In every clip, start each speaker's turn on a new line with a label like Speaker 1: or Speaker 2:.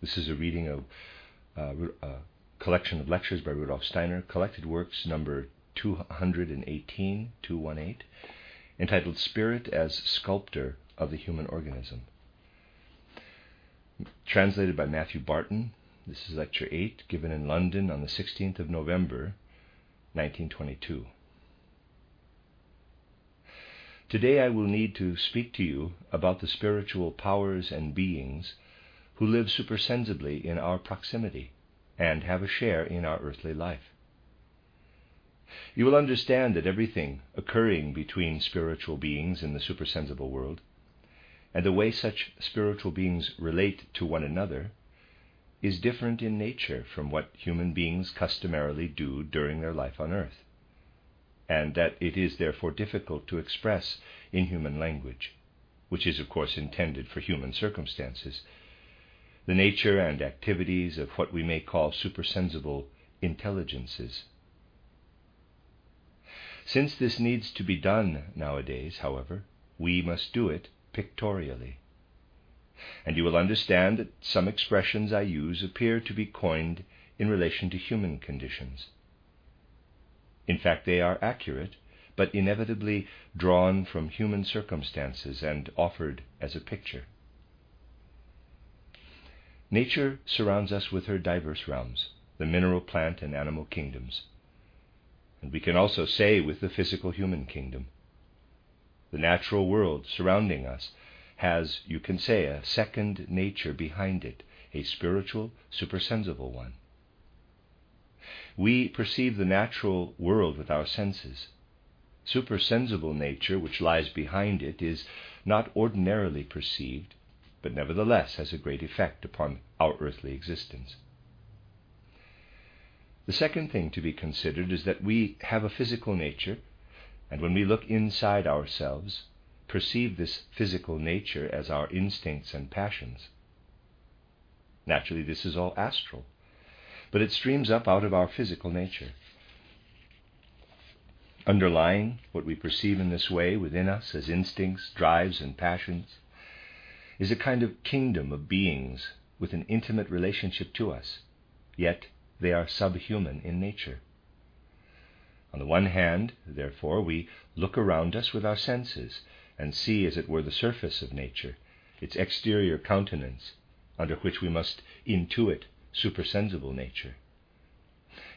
Speaker 1: This is a reading of uh, a collection of lectures by Rudolf Steiner, collected works number 218, 218, entitled Spirit as Sculptor of the Human Organism. Translated by Matthew Barton. This is lecture 8, given in London on the 16th of November, 1922. Today I will need to speak to you about the spiritual powers and beings who live supersensibly in our proximity and have a share in our earthly life. You will understand that everything occurring between spiritual beings in the supersensible world, and the way such spiritual beings relate to one another, is different in nature from what human beings customarily do during their life on earth, and that it is therefore difficult to express in human language, which is of course intended for human circumstances, the nature and activities of what we may call supersensible intelligences. Since this needs to be done nowadays, however, we must do it pictorially. And you will understand that some expressions I use appear to be coined in relation to human conditions. In fact, they are accurate, but inevitably drawn from human circumstances and offered as a picture. Nature surrounds us with her diverse realms, the mineral, plant, and animal kingdoms. And we can also say with the physical human kingdom. The natural world surrounding us has, you can say, a second nature behind it, a spiritual, supersensible one. We perceive the natural world with our senses. Supersensible nature, which lies behind it, is not ordinarily perceived, but nevertheless has a great effect upon our earthly existence. The second thing to be considered is that we have a physical nature, and when we look inside ourselves, perceive this physical nature as our instincts and passions. Naturally, this is all astral, but it streams up out of our physical nature. Underlying what we perceive in this way within us as instincts, drives, and passions is a kind of kingdom of beings with an intimate relationship to us, yet they are subhuman in nature. On the one hand, therefore, we look around us with our senses and see, as it were, the surface of nature, its exterior countenance, under which we must intuit supersensible nature.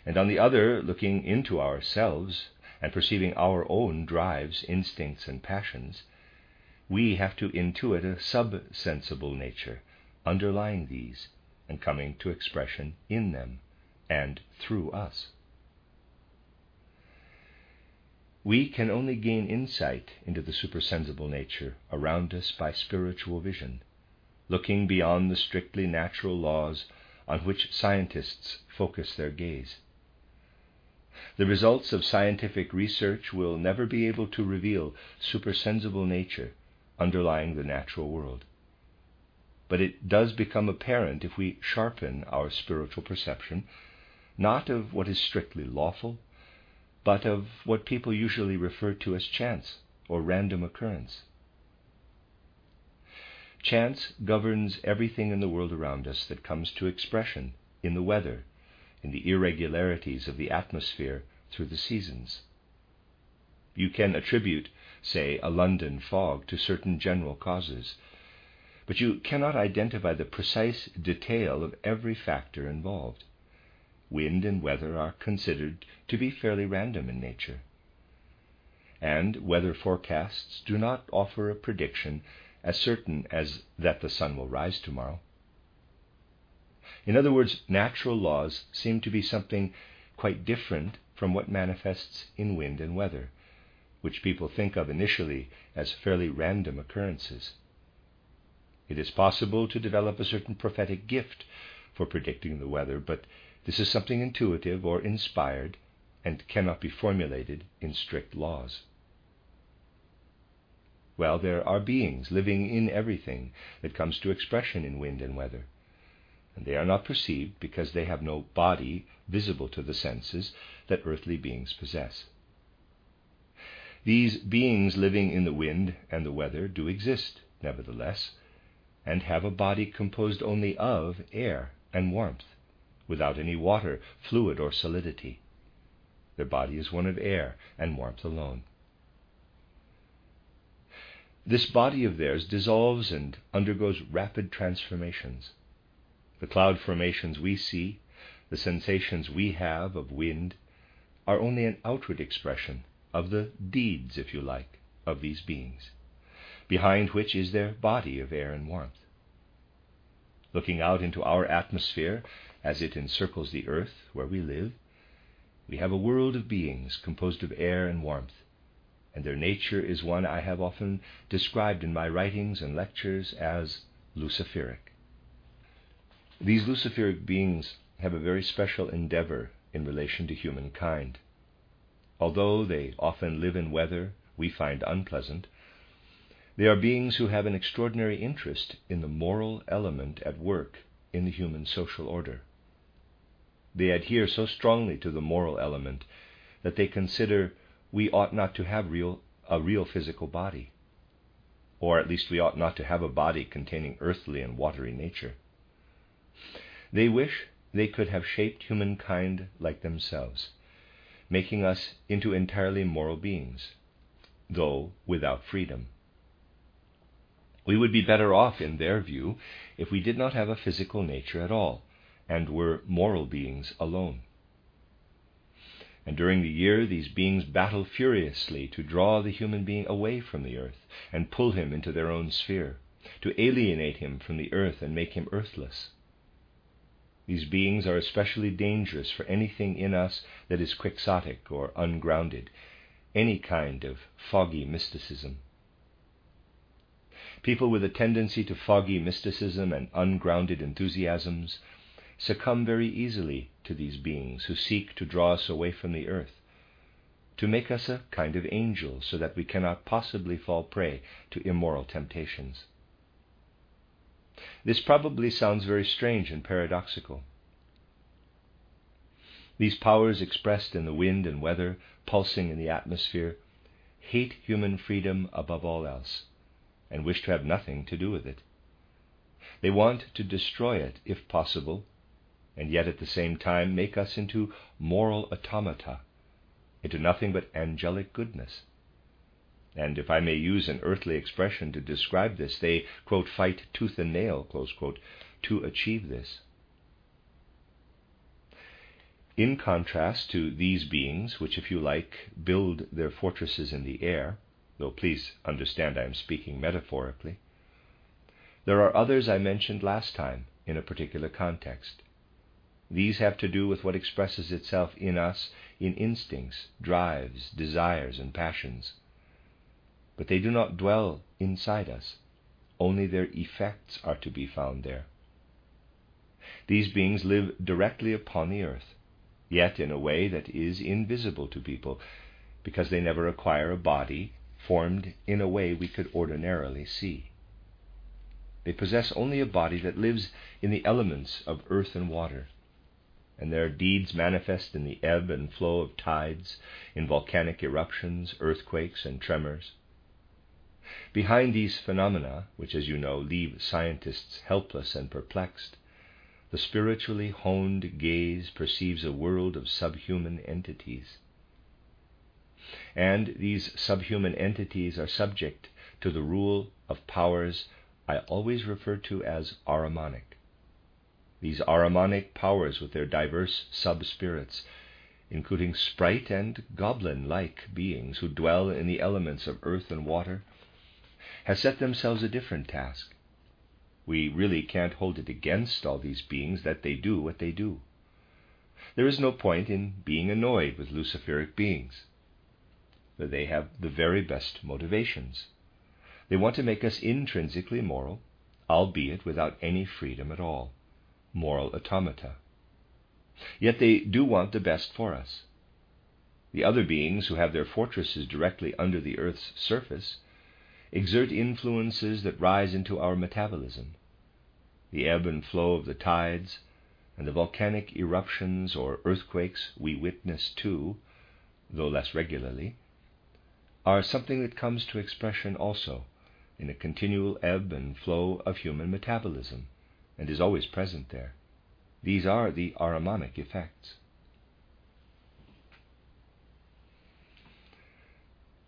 Speaker 1: And on the other, looking into ourselves and perceiving our own drives, instincts, and passions, we have to intuit a subsensible nature underlying these and coming to expression in them and through us. We can only gain insight into the supersensible nature around us by spiritual vision, looking beyond the strictly natural laws on which scientists focus their gaze. The results of scientific research will never be able to reveal supersensible nature underlying the natural world. But it does become apparent if we sharpen our spiritual perception, not of what is strictly lawful, but of what people usually refer to as chance or random occurrence. Chance governs everything in the world around us that comes to expression in the weather, in the irregularities of the atmosphere through the seasons. You can attribute say, a London fog to certain general causes, but you cannot identify the precise detail of every factor involved. Wind and weather are considered to be fairly random in nature. And weather forecasts do not offer a prediction as certain as that the sun will rise tomorrow. In other words, natural laws seem to be something quite different from what manifests in wind and weather, which people think of initially as fairly random occurrences. It is possible to develop a certain prophetic gift for predicting the weather, but this is something intuitive or inspired and cannot be formulated in strict laws. Well, there are beings living in everything that comes to expression in wind and weather, and they are not perceived because they have no body visible to the senses that earthly beings possess. These beings living in the wind and the weather do exist, nevertheless, and have a body composed only of air and warmth, without any water, fluid, or solidity. Their body is one of air and warmth alone. This body of theirs dissolves and undergoes rapid transformations. The cloud formations we see, the sensations we have of wind, are only an outward expression of the deeds, if you like, of these beings, behind which is their body of air and warmth. Looking out into our atmosphere as it encircles the earth where we live, we have a world of beings composed of air and warmth, and their nature is one I have often described in my writings and lectures as luciferic. These luciferic beings have a very special endeavor in relation to humankind. Although they often live in weather we find unpleasant, they are beings who have an extraordinary interest in the moral element at work in the human social order. They adhere so strongly to the moral element that they consider we ought not to have real, a real physical body, or at least we ought not to have a body containing earthly and watery nature. They wish they could have shaped humankind like themselves making us into entirely moral beings, though without freedom. We would be better off, in their view, if we did not have a physical nature at all, and were moral beings alone. And during the year, these beings battle furiously to draw the human being away from the earth and pull him into their own sphere, to alienate him from the earth and make him earthless. These beings are especially dangerous for anything in us that is quixotic or ungrounded, any kind of foggy mysticism. People with a tendency to foggy mysticism and ungrounded enthusiasms succumb very easily to these beings who seek to draw us away from the earth, to make us a kind of angel so that we cannot possibly fall prey to immoral temptations. This probably sounds very strange and paradoxical. These powers expressed in the wind and weather, pulsing in the atmosphere, hate human freedom above all else and wish to have nothing to do with it. They want to destroy it if possible, and yet at the same time make us into moral automata, into nothing but angelic goodness and if I may use an earthly expression to describe this, they, quote, fight tooth and nail, quote, to achieve this. In contrast to these beings, which, if you like, build their fortresses in the air, though please understand I am speaking metaphorically, there are others I mentioned last time in a particular context. These have to do with what expresses itself in us in instincts, drives, desires, and passions but they do not dwell inside us. Only their effects are to be found there. These beings live directly upon the earth, yet in a way that is invisible to people, because they never acquire a body formed in a way we could ordinarily see. They possess only a body that lives in the elements of earth and water, and their deeds manifest in the ebb and flow of tides, in volcanic eruptions, earthquakes, and tremors. Behind these phenomena, which, as you know, leave scientists helpless and perplexed, the spiritually honed gaze perceives a world of subhuman entities. And these subhuman entities are subject to the rule of powers I always refer to as ahrimanic. These ahrimanic powers, with their diverse sub spirits, including sprite and goblin like beings who dwell in the elements of earth and water, have set themselves a different task. We really can't hold it against all these beings that they do what they do. There is no point in being annoyed with Luciferic beings. They have the very best motivations. They want to make us intrinsically moral, albeit without any freedom at all, moral automata. Yet they do want the best for us. The other beings who have their fortresses directly under the earth's surface exert influences that rise into our metabolism. The ebb and flow of the tides and the volcanic eruptions or earthquakes we witness too, though less regularly, are something that comes to expression also in a continual ebb and flow of human metabolism and is always present there. These are the Ahrimanic effects.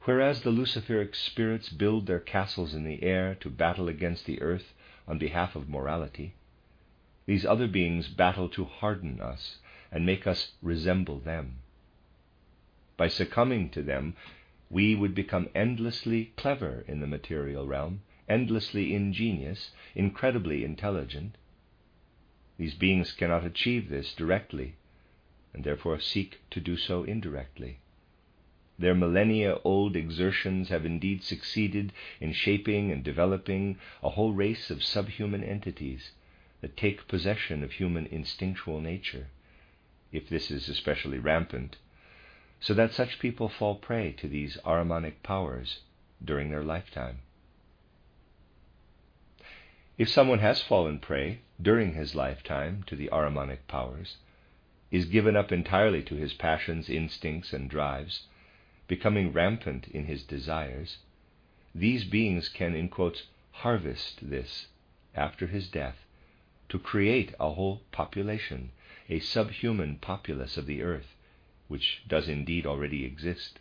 Speaker 1: Whereas the Luciferic spirits build their castles in the air to battle against the earth on behalf of morality, these other beings battle to harden us and make us resemble them. By succumbing to them, we would become endlessly clever in the material realm, endlessly ingenious, incredibly intelligent. These beings cannot achieve this directly, and therefore seek to do so indirectly. Their millennia old exertions have indeed succeeded in shaping and developing a whole race of subhuman entities that take possession of human instinctual nature, if this is especially rampant, so that such people fall prey to these Ahrimanic powers during their lifetime. If someone has fallen prey during his lifetime to the Ahrimanic powers, is given up entirely to his passions, instincts, and drives, becoming rampant in his desires, these beings can, in quotes, harvest this after his death to create a whole population, a subhuman populace of the earth, which does indeed already exist.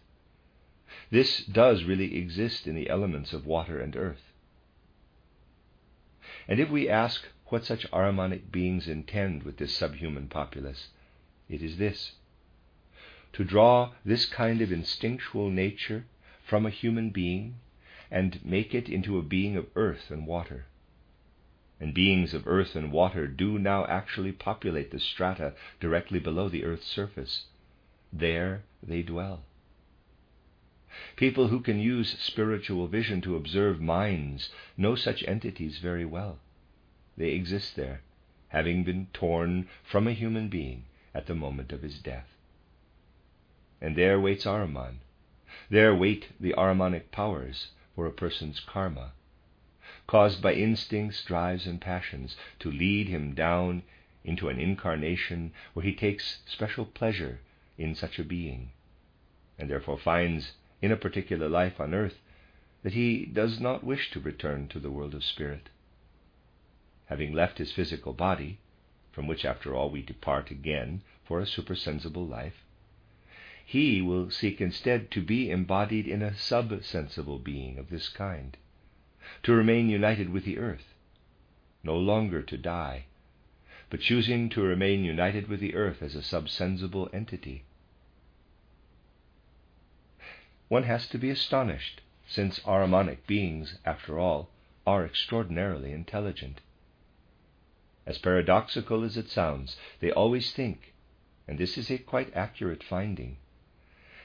Speaker 1: This does really exist in the elements of water and earth. And if we ask what such Ahrimanic beings intend with this subhuman populace, it is this to draw this kind of instinctual nature from a human being and make it into a being of earth and water. And beings of earth and water do now actually populate the strata directly below the earth's surface. There they dwell. People who can use spiritual vision to observe minds know such entities very well. They exist there, having been torn from a human being at the moment of his death and there waits Ahriman. There wait the Ahrimanic powers for a person's karma, caused by instincts, drives, and passions, to lead him down into an incarnation where he takes special pleasure in such a being, and therefore finds in a particular life on earth that he does not wish to return to the world of spirit. Having left his physical body, from which after all we depart again for a supersensible life, he will seek instead to be embodied in a sub-sensible being of this kind, to remain united with the earth, no longer to die, but choosing to remain united with the earth as a subsensible entity. One has to be astonished, since Ahrimanic beings, after all, are extraordinarily intelligent. As paradoxical as it sounds, they always think, and this is a quite accurate finding,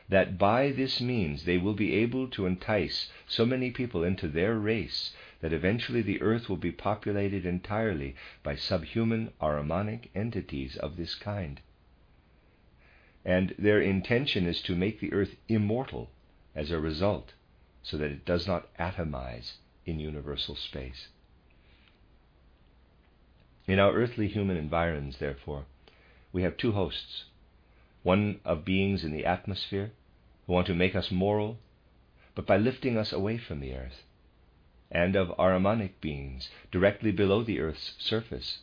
Speaker 1: that by this means they will be able to entice so many people into their race that eventually the earth will be populated entirely by subhuman Ahrimanic entities of this kind. And their intention is to make the earth immortal as a result, so that it does not atomize in universal space. In our earthly human environs, therefore, we have two hosts one of beings in the atmosphere who want to make us moral, but by lifting us away from the earth, and of Ahrimanic beings directly below the earth's surface,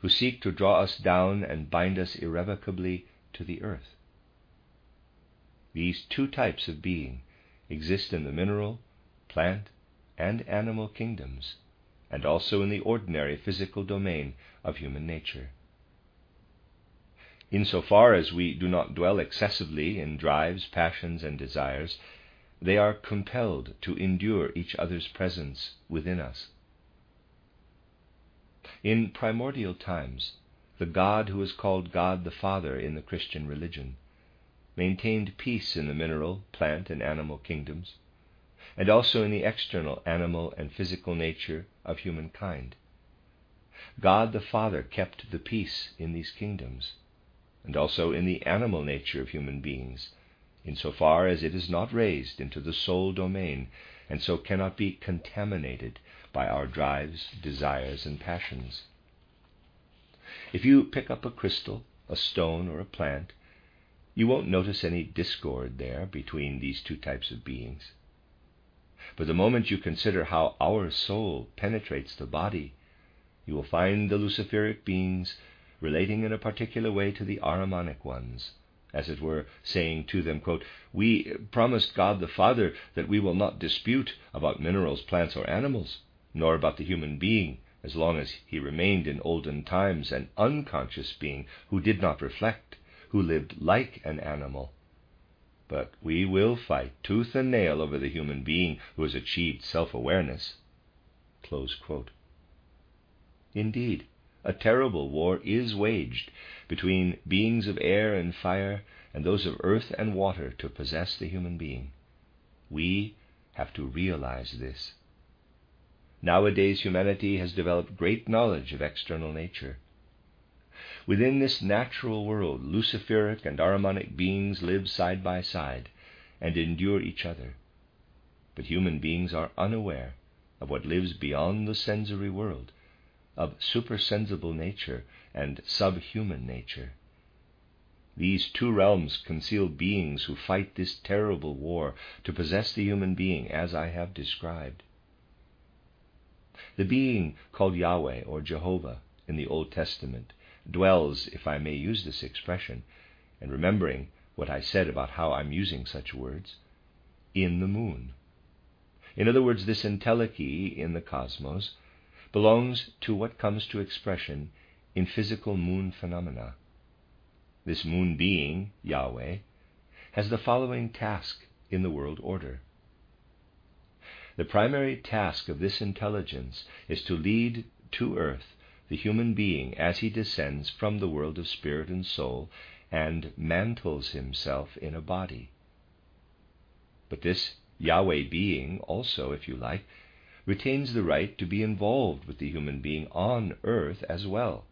Speaker 1: who seek to draw us down and bind us irrevocably to the earth. These two types of being exist in the mineral, plant, and animal kingdoms, and also in the ordinary physical domain of human nature. Insofar as we do not dwell excessively in drives, passions, and desires, they are compelled to endure each other's presence within us. In primordial times, the God who is called God the Father in the Christian religion maintained peace in the mineral, plant, and animal kingdoms, and also in the external animal and physical nature of humankind. God the Father kept the peace in these kingdoms, and also in the animal nature of human beings, in so far as it is not raised into the soul domain, and so cannot be contaminated by our drives, desires, and passions. If you pick up a crystal, a stone, or a plant, you won't notice any discord there between these two types of beings. But the moment you consider how our soul penetrates the body, you will find the Luciferic beings relating in a particular way to the Ahrimanic ones, as it were, saying to them, quote, We promised God the Father that we will not dispute about minerals, plants, or animals, nor about the human being, as long as he remained in olden times an unconscious being who did not reflect, who lived like an animal. But we will fight tooth and nail over the human being who has achieved self awareness. Indeed, a terrible war is waged between beings of air and fire and those of earth and water to possess the human being. We have to realize this. Nowadays, humanity has developed great knowledge of external nature. Within this natural world, Luciferic and Ahrimanic beings live side by side and endure each other. But human beings are unaware of what lives beyond the sensory world, of supersensible nature and subhuman nature. These two realms conceal beings who fight this terrible war to possess the human being as I have described. The being called Yahweh or Jehovah in the Old Testament dwells, if I may use this expression, and remembering what I said about how I'm using such words, in the moon. In other words, this entelechy in the cosmos belongs to what comes to expression in physical moon phenomena. This moon being, Yahweh, has the following task in the world order. The primary task of this intelligence is to lead to earth the human being as he descends from the world of spirit and soul and mantles himself in a body. But this Yahweh being also, if you like, retains the right to be involved with the human being on earth as well,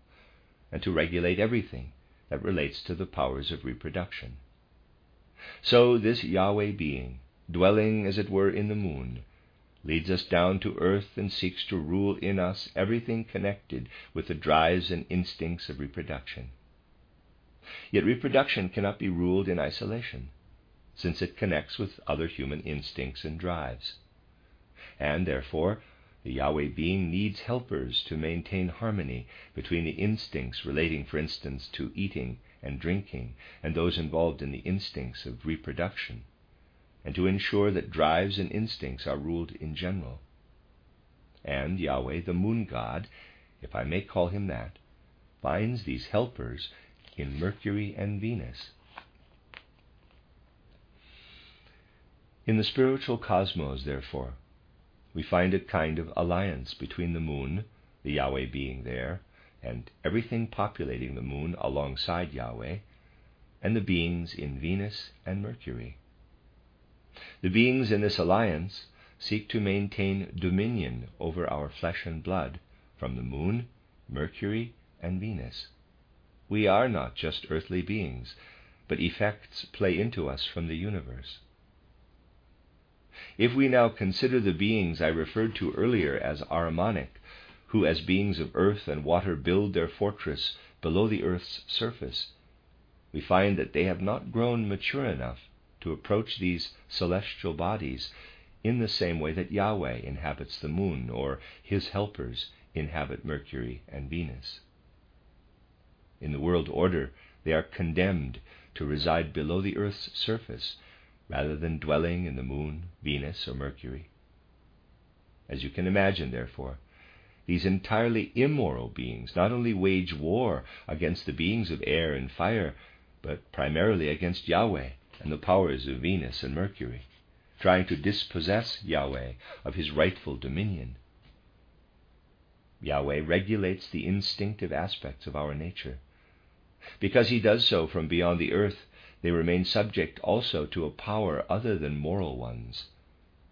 Speaker 1: and to regulate everything that relates to the powers of reproduction. So this Yahweh being, dwelling as it were in the moon, leads us down to earth and seeks to rule in us everything connected with the drives and instincts of reproduction. Yet reproduction cannot be ruled in isolation, since it connects with other human instincts and drives. And therefore, the Yahweh being needs helpers to maintain harmony between the instincts relating, for instance, to eating and drinking, and those involved in the instincts of reproduction and to ensure that drives and instincts are ruled in general. And Yahweh, the moon god, if I may call him that, finds these helpers in Mercury and Venus. In the spiritual cosmos, therefore, we find a kind of alliance between the moon, the Yahweh being there, and everything populating the moon alongside Yahweh, and the beings in Venus and Mercury. The beings in this alliance seek to maintain dominion over our flesh and blood from the moon, Mercury, and Venus. We are not just earthly beings, but effects play into us from the universe. If we now consider the beings I referred to earlier as Ahrimanic, who as beings of earth and water build their fortress below the earth's surface, we find that they have not grown mature enough to approach these celestial bodies in the same way that Yahweh inhabits the moon or his helpers inhabit Mercury and Venus. In the world order, they are condemned to reside below the earth's surface rather than dwelling in the moon, Venus, or Mercury. As you can imagine, therefore, these entirely immoral beings not only wage war against the beings of air and fire, but primarily against Yahweh and the powers of Venus and Mercury, trying to dispossess Yahweh of his rightful dominion. Yahweh regulates the instinctive aspects of our nature. Because he does so from beyond the earth, they remain subject also to a power other than moral ones.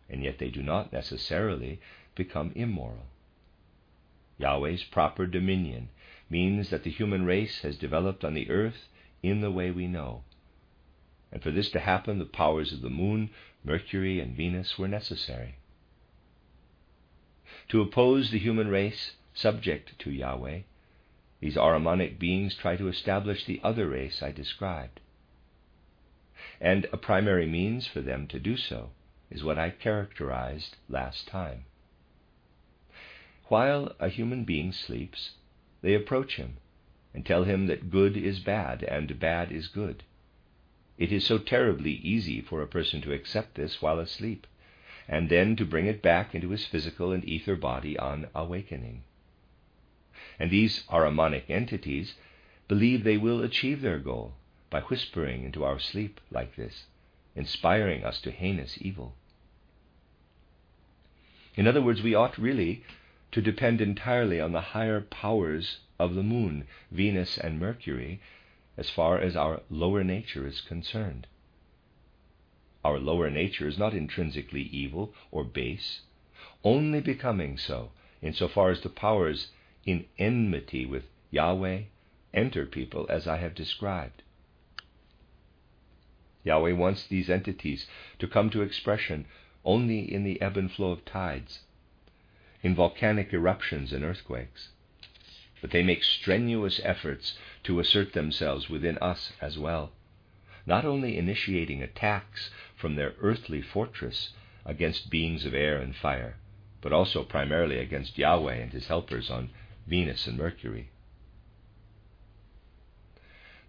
Speaker 1: and yet they do not necessarily become immoral. Yahweh's proper dominion means that the human race has developed on the earth in the way we know. And for this to happen, the powers of the moon, Mercury, and Venus were necessary. To oppose the human race subject to Yahweh, these Ahrimanic beings try to establish the other race I described. And a primary means for them to do so is what I characterized last time. While a human being sleeps, they approach him and tell him that good is bad and bad is good. It is so terribly easy for a person to accept this while asleep, and then to bring it back into his physical and ether body on awakening. And these Ahrimanic entities believe they will achieve their goal by whispering into our sleep like this, inspiring us to heinous evil. In other words, we ought really to depend entirely on the higher powers of the moon, Venus, and Mercury as far as our lower nature is concerned. Our lower nature is not intrinsically evil or base, only becoming so insofar as the powers in enmity with Yahweh enter people as I have described. Yahweh wants these entities to come to expression only in the ebb and flow of tides, in volcanic eruptions and earthquakes. But they make strenuous efforts to assert themselves within us as well, not only initiating attacks from their earthly fortress against beings of air and fire, but also primarily against Yahweh and his helpers on Venus and Mercury.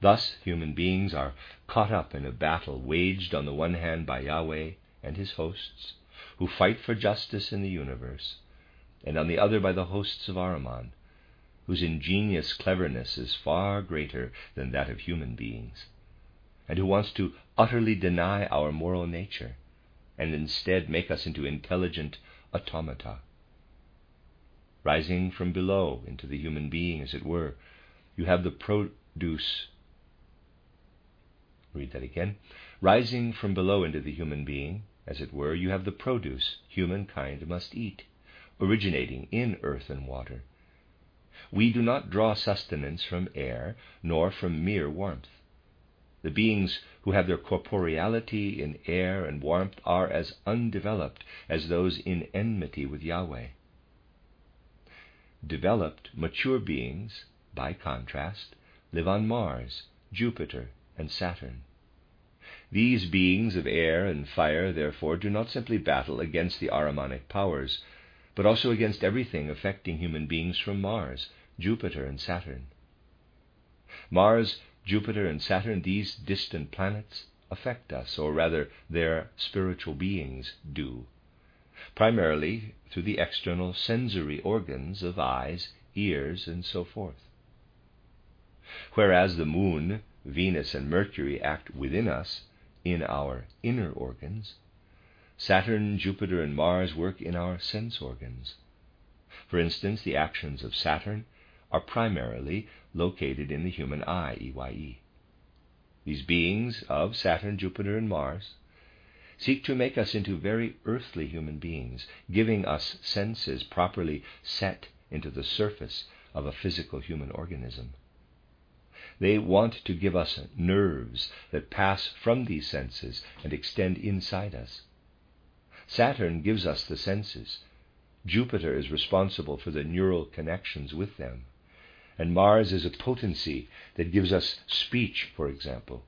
Speaker 1: Thus, human beings are caught up in a battle waged on the one hand by Yahweh and his hosts, who fight for justice in the universe, and on the other by the hosts of Ahriman, whose ingenious cleverness is far greater than that of human beings, and who wants to utterly deny our moral nature and instead make us into intelligent automata. Rising from below into the human being, as it were, you have the produce Read that again. Rising from below into the human being, as it were, you have the produce humankind must eat, originating in earth and water. We do not draw sustenance from air, nor from mere warmth. The beings who have their corporeality in air and warmth are as undeveloped as those in enmity with Yahweh. Developed, mature beings, by contrast, live on Mars, Jupiter, and Saturn. These beings of air and fire, therefore, do not simply battle against the Ahrimanic powers, but also against everything affecting human beings from Mars, Jupiter, and Saturn. Mars, Jupiter, and Saturn, these distant planets, affect us, or rather, their spiritual beings do, primarily through the external sensory organs of eyes, ears, and so forth. Whereas the moon, Venus and Mercury act within us in our inner organs. Saturn, Jupiter, and Mars work in our sense organs. For instance, the actions of Saturn are primarily located in the human eye, EYE. These beings of Saturn, Jupiter, and Mars seek to make us into very earthly human beings, giving us senses properly set into the surface of a physical human organism. They want to give us nerves that pass from these senses and extend inside us. Saturn gives us the senses. Jupiter is responsible for the neural connections with them. And Mars is a potency that gives us speech, for example.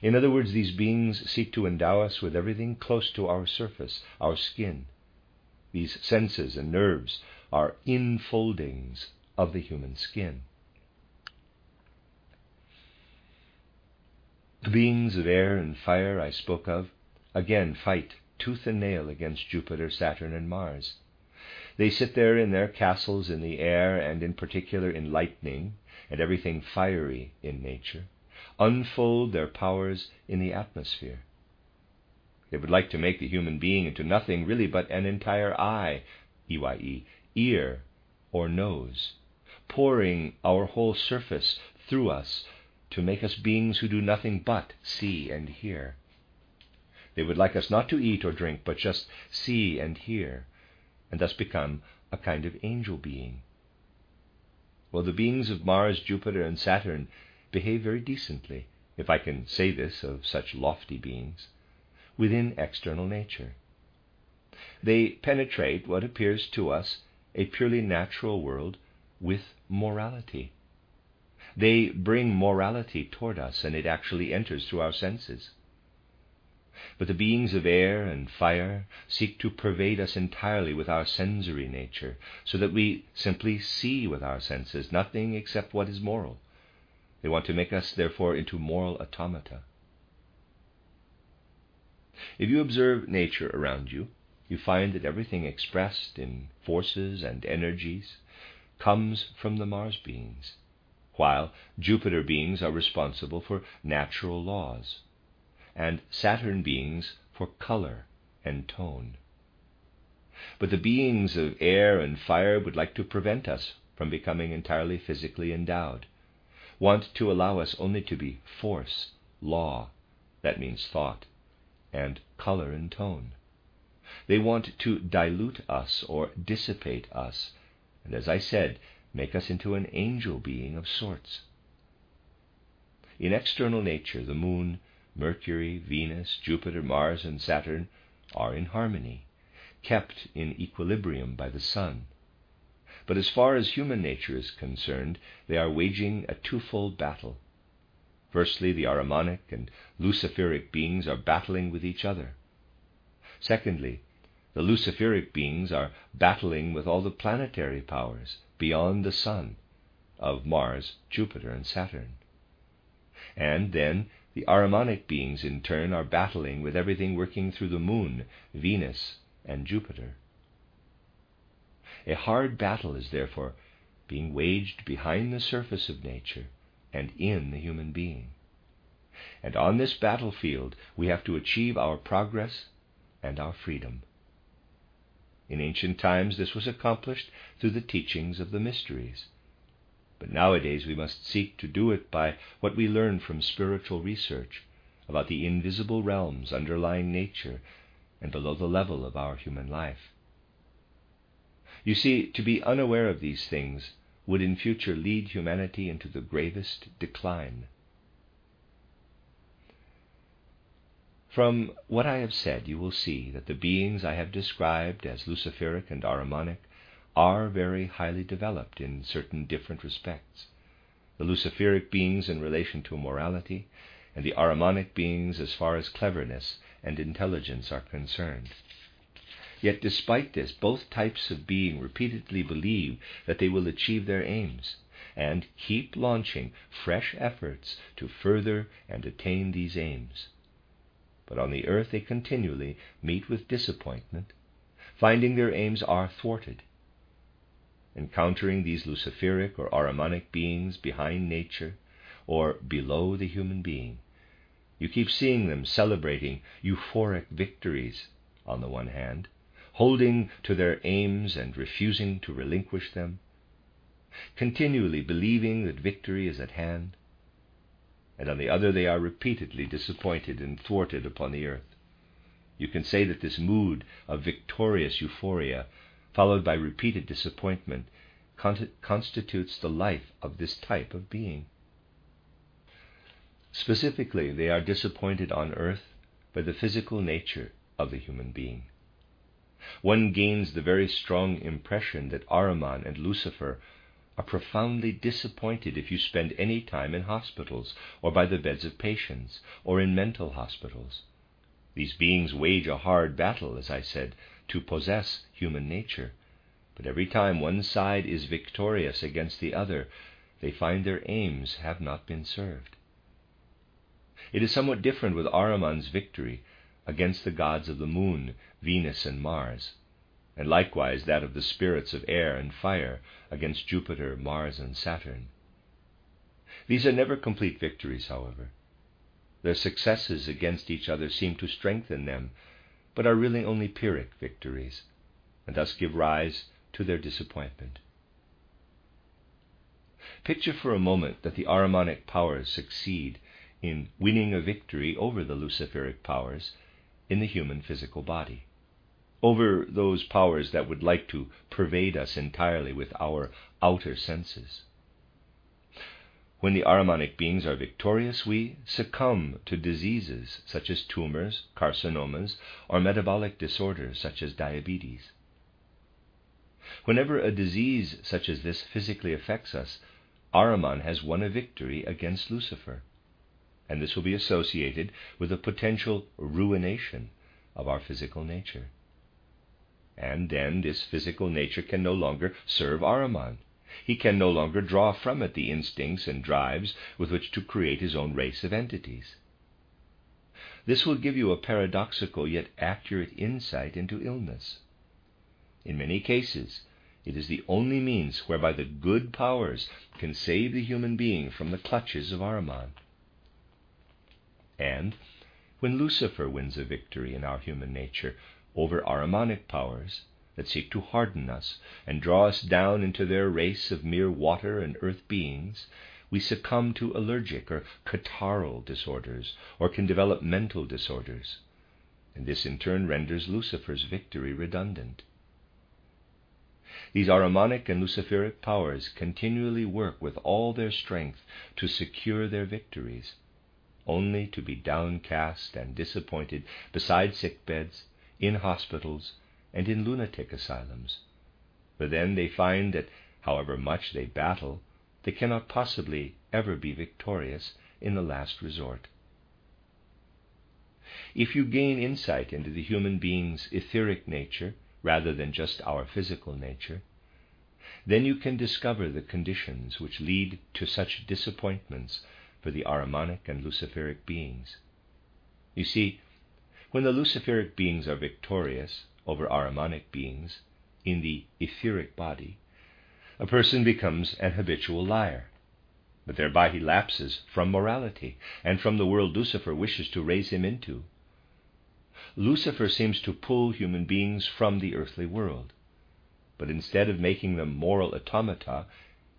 Speaker 1: In other words, these beings seek to endow us with everything close to our surface, our skin. These senses and nerves are infoldings of the human skin. The beings of air and fire I spoke of again fight tooth and nail against Jupiter, Saturn, and Mars. They sit there in their castles in the air, and in particular in lightning and everything fiery in nature, unfold their powers in the atmosphere. They would like to make the human being into nothing really but an entire eye, EYE, ear, or nose, pouring our whole surface through us to make us beings who do nothing but see and hear. They would like us not to eat or drink, but just see and hear, and thus become a kind of angel being. Well, the beings of Mars, Jupiter, and Saturn behave very decently, if I can say this of such lofty beings, within external nature. They penetrate what appears to us a purely natural world with morality. They bring morality toward us, and it actually enters through our senses. But the beings of air and fire seek to pervade us entirely with our sensory nature, so that we simply see with our senses nothing except what is moral. They want to make us, therefore, into moral automata. If you observe nature around you, you find that everything expressed in forces and energies comes from the Mars beings, while Jupiter beings are responsible for natural laws, and Saturn beings for color and tone. But the beings of air and fire would like to prevent us from becoming entirely physically endowed, want to allow us only to be force, law, that means thought, and color and tone. They want to dilute us or dissipate us, and as I said, make us into an angel being of sorts. In external nature, the moon, Mercury, Venus, Jupiter, Mars, and Saturn are in harmony, kept in equilibrium by the sun. But as far as human nature is concerned, they are waging a twofold battle. Firstly, the Ahrimanic and Luciferic beings are battling with each other. Secondly, the Luciferic beings are battling with all the planetary powers beyond the Sun of Mars, Jupiter, and Saturn. And then the Ahrimanic beings, in turn, are battling with everything working through the Moon, Venus, and Jupiter. A hard battle is therefore being waged behind the surface of nature and in the human being. And on this battlefield, we have to achieve our progress and our freedom. In ancient times, this was accomplished through the teachings of the mysteries. But nowadays, we must seek to do it by what we learn from spiritual research about the invisible realms underlying nature and below the level of our human life. You see, to be unaware of these things would in future lead humanity into the gravest decline. From what I have said, you will see that the beings I have described as Luciferic and Ahrimanic are very highly developed in certain different respects. The Luciferic beings in relation to morality, and the Ahrimanic beings as far as cleverness and intelligence are concerned. Yet, despite this, both types of being repeatedly believe that they will achieve their aims and keep launching fresh efforts to further and attain these aims. But on the earth they continually meet with disappointment, finding their aims are thwarted. Encountering these Luciferic or Ahrimanic beings behind nature or below the human being, you keep seeing them celebrating euphoric victories on the one hand, holding to their aims and refusing to relinquish them, continually believing that victory is at hand, and on the other they are repeatedly disappointed and thwarted upon the earth. You can say that this mood of victorious euphoria, followed by repeated disappointment, constitutes the life of this type of being. Specifically, they are disappointed on earth by the physical nature of the human being one gains the very strong impression that Ahriman and Lucifer are profoundly disappointed if you spend any time in hospitals, or by the beds of patients, or in mental hospitals. These beings wage a hard battle, as I said, to possess human nature, but every time one side is victorious against the other, they find their aims have not been served. It is somewhat different with Ahriman's victory against the gods of the moon, Venus, and Mars, and likewise that of the spirits of air and fire against Jupiter, Mars, and Saturn. These are never complete victories, however. Their successes against each other seem to strengthen them, but are really only Pyrrhic victories, and thus give rise to their disappointment. Picture for a moment that the Ahrimanic powers succeed in winning a victory over the Luciferic powers in the human physical body, over those powers that would like to pervade us entirely with our outer senses. When the Ahrimanic beings are victorious, we succumb to diseases such as tumors, carcinomas, or metabolic disorders such as diabetes. Whenever a disease such as this physically affects us, Ahriman has won a victory against Lucifer, and this will be associated with a potential ruination of our physical nature. And then this physical nature can no longer serve Ahriman. He can no longer draw from it the instincts and drives with which to create his own race of entities. This will give you a paradoxical yet accurate insight into illness. In many cases, it is the only means whereby the good powers can save the human being from the clutches of Ahriman. And when Lucifer wins a victory in our human nature over Ahrimanic powers that seek to harden us and draw us down into their race of mere water and earth beings, we succumb to allergic or catarrhal disorders, or can develop mental disorders. And this in turn renders Lucifer's victory redundant. These Ahrimanic and Luciferic powers continually work with all their strength to secure their victories, only to be downcast and disappointed beside sick beds, in hospitals, and in lunatic asylums. For then they find that, however much they battle, they cannot possibly ever be victorious in the last resort. If you gain insight into the human being's etheric nature, rather than just our physical nature, then you can discover the conditions which lead to such disappointments for the Ahrimanic and Luciferic beings. You see, when the Luciferic beings are victorious over Ahrimanic beings in the etheric body, a person becomes an habitual liar. But thereby he lapses from morality and from the world Lucifer wishes to raise him into. Lucifer seems to pull human beings from the earthly world, but instead of making them moral automata,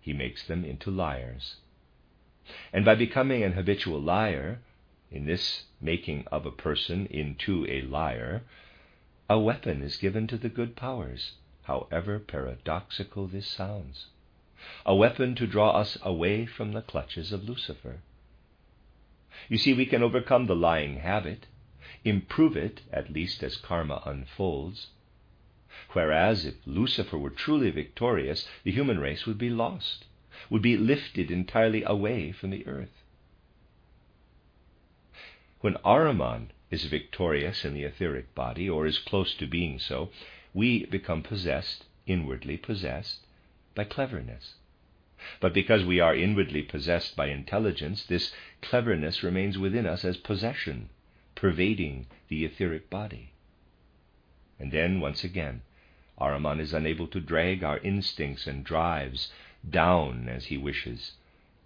Speaker 1: he makes them into liars. And by becoming an habitual liar, in this making of a person into a liar, a weapon is given to the good powers, however paradoxical this sounds. A weapon to draw us away from the clutches of Lucifer. You see, we can overcome the lying habit improve it, at least as karma unfolds. Whereas if Lucifer were truly victorious, the human race would be lost, would be lifted entirely away from the earth. When Ahriman is victorious in the etheric body, or is close to being so, we become possessed, inwardly possessed, by cleverness. But because we are inwardly possessed by intelligence, this cleverness remains within us as possession, pervading the etheric body. And then, once again, Ahriman is unable to drag our instincts and drives down as he wishes,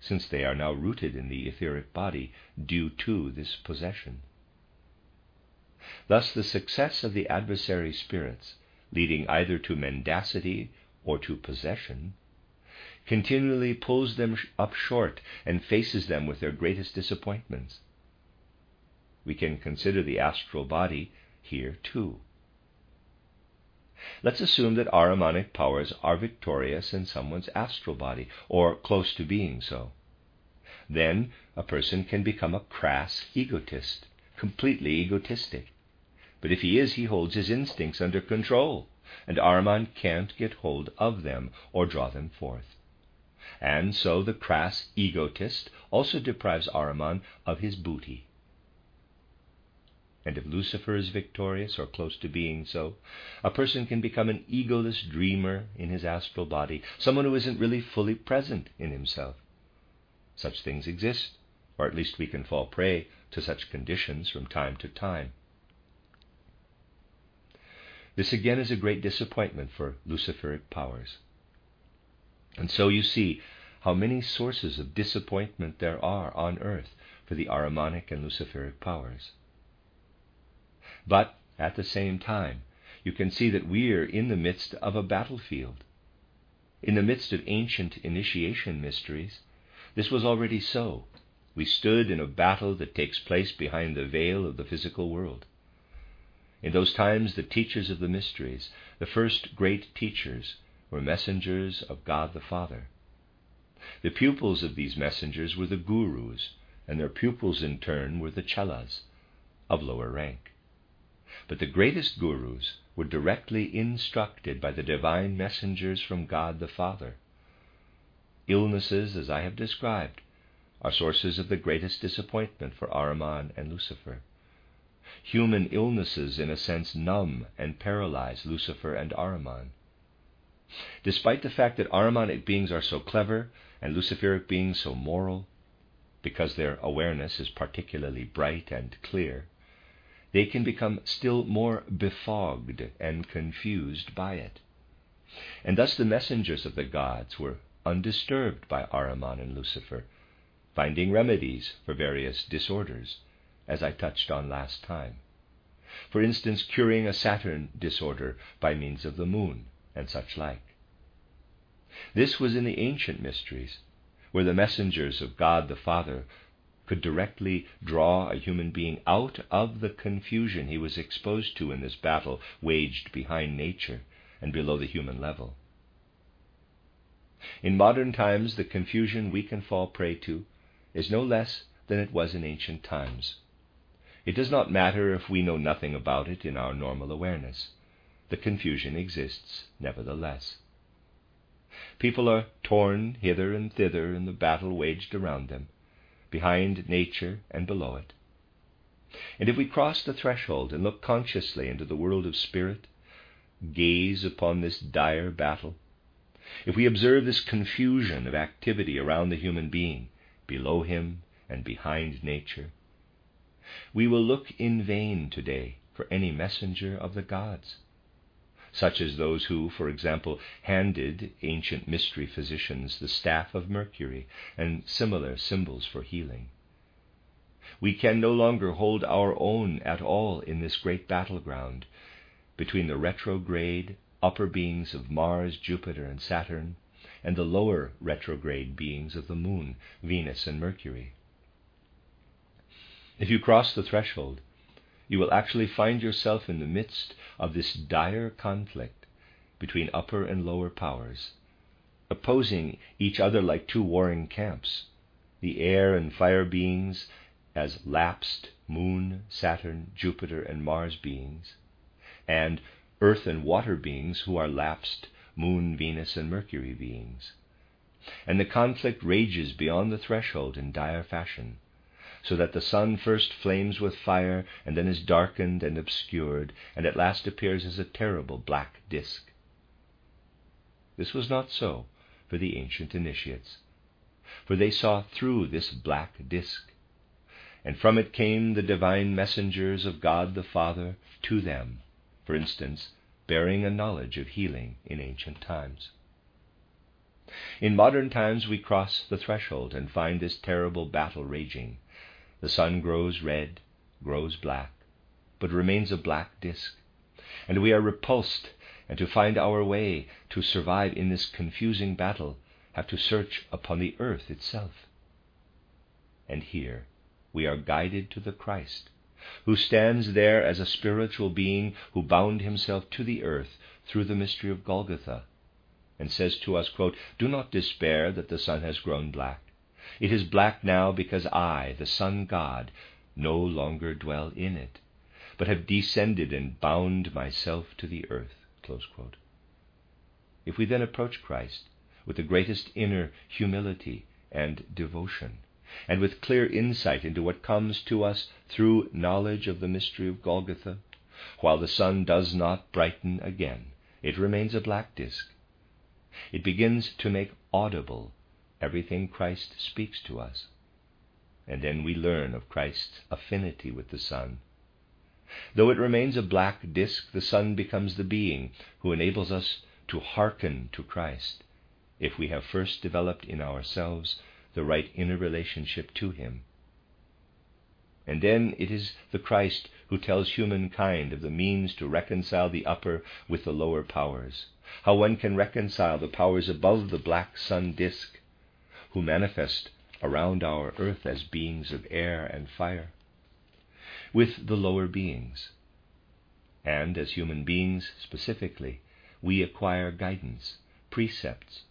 Speaker 1: since they are now rooted in the etheric body due to this possession. Thus, the success of the adversary spirits, leading either to mendacity or to possession, continually pulls them up short and faces them with their greatest disappointments we can consider the astral body here too. Let's assume that Ahrimanic powers are victorious in someone's astral body, or close to being so. Then a person can become a crass egotist, completely egotistic. But if he is, he holds his instincts under control, and Ahriman can't get hold of them or draw them forth. And so the crass egotist also deprives Ahriman of his booty. And if Lucifer is victorious or close to being so, a person can become an egoless dreamer in his astral body, someone who isn't really fully present in himself. Such things exist, or at least we can fall prey to such conditions from time to time. This again is a great disappointment for Luciferic powers. And so you see how many sources of disappointment there are on earth for the Ahrimanic and Luciferic powers. But at the same time, you can see that we are in the midst of a battlefield. In the midst of ancient initiation mysteries, this was already so. We stood in a battle that takes place behind the veil of the physical world. In those times, the teachers of the mysteries, the first great teachers, were messengers of God the Father. The pupils of these messengers were the gurus, and their pupils in turn were the chelas, of lower rank. But the greatest gurus were directly instructed by the divine messengers from God the Father. Illnesses, as I have described, are sources of the greatest disappointment for Ahriman and Lucifer. Human illnesses, in a sense, numb and paralyze Lucifer and Ahriman. Despite the fact that Ahrimanic beings are so clever and Luciferic beings so moral, because their awareness is particularly bright and clear, they can become still more befogged and confused by it. And thus the messengers of the gods were undisturbed by Ahriman and Lucifer, finding remedies for various disorders as I touched on last time. For instance, curing a Saturn disorder by means of the moon, and such like. This was in the ancient mysteries, where the messengers of God the Father could directly draw a human being out of the confusion he was exposed to in this battle waged behind nature and below the human level. In modern times, the confusion we can fall prey to is no less than it was in ancient times. It does not matter if we know nothing about it in our normal awareness. The confusion exists nevertheless. People are torn hither and thither in the battle waged around them, behind nature and below it. And if we cross the threshold and look consciously into the world of spirit, gaze upon this dire battle, if we observe this confusion of activity around the human being, below him and behind nature, we will look in vain today for any messenger of the gods, such as those who, for example, handed ancient mystery physicians the staff of Mercury and similar symbols for healing. We can no longer hold our own at all in this great battleground between the retrograde upper beings of Mars, Jupiter, and Saturn, and the lower retrograde beings of the Moon, Venus, and Mercury. If you cross the threshold, you will actually find yourself in the midst of this dire conflict between upper and lower powers, opposing each other like two warring camps, the air and fire beings as lapsed Moon, Saturn, Jupiter, and Mars beings, and earth and water beings who are lapsed Moon, Venus, and Mercury beings. And the conflict rages beyond the threshold in dire fashion so that the sun first flames with fire, and then is darkened and obscured, and at last appears as a terrible black disk. This was not so for the ancient initiates, for they saw through this black disk, and from it came the divine messengers of God the Father to them, for instance, bearing a knowledge of healing in ancient times. In modern times, we cross the threshold and find this terrible battle raging, the sun grows red, grows black, but remains a black disk, and we are repulsed, and to find our way, to survive in this confusing battle, have to search upon the earth itself. And here we are guided to the Christ, who stands there as a spiritual being who bound himself to the earth through the mystery of Golgotha, and says to us, quote, Do not despair that the sun has grown black. It is black now because I, the Sun God, no longer dwell in it, but have descended and bound myself to the earth. If we then approach Christ with the greatest inner humility and devotion, and with clear insight into what comes to us through knowledge of the mystery of Golgotha, while the sun does not brighten again, it remains a black disk. It begins to make audible everything Christ speaks to us. And then we learn of Christ's affinity with the sun. Though it remains a black disk, the sun becomes the being who enables us to hearken to Christ if we have first developed in ourselves the right inner relationship to Him. And then it is the Christ who tells humankind of the means to reconcile the upper with the lower powers, how one can reconcile the powers above the black sun disk who manifest around our earth as beings of air and fire, with the lower beings. and as human beings specifically, we acquire guidance, precepts,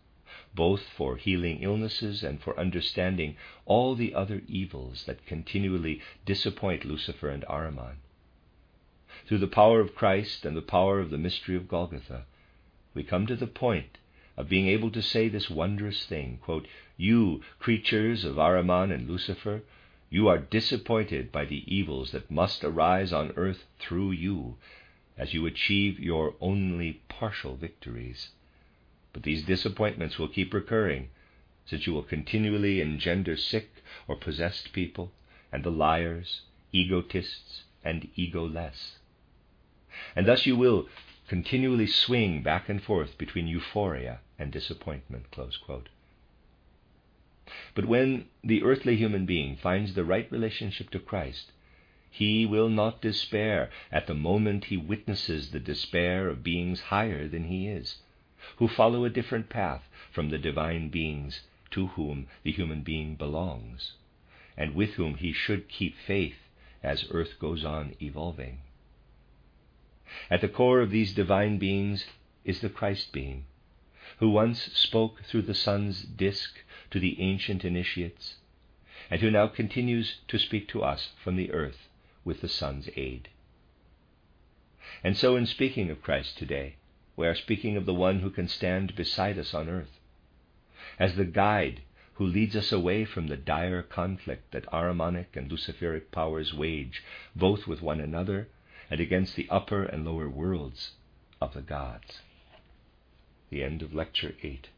Speaker 1: both for healing illnesses and for understanding all the other evils that continually disappoint Lucifer and Ahriman. Through the power of Christ and the power of the mystery of Golgotha, we come to the point of being able to say this wondrous thing quote, You, creatures of Ahriman and Lucifer, you are disappointed by the evils that must arise on earth through you, as you achieve your only partial victories. But these disappointments will keep recurring, since you will continually engender sick or possessed people, and the liars, egotists, and egoless. And thus you will continually swing back and forth between euphoria and disappointment. But when the earthly human being finds the right relationship to Christ, he will not despair at the moment he witnesses the despair of beings higher than he is, who follow a different path from the divine beings to whom the human being belongs, and with whom he should keep faith as earth goes on evolving. At the core of these divine beings is the Christ being, who once spoke through the sun's disk to the ancient initiates, and who now continues to speak to us from the earth with the sun's aid. And so, in speaking of Christ today, we are speaking of the one who can stand beside us on earth, as the guide who leads us away from the dire conflict that Ahrimanic and Luciferic powers wage, both with one another and against the upper and lower worlds of the gods. The end of Lecture 8.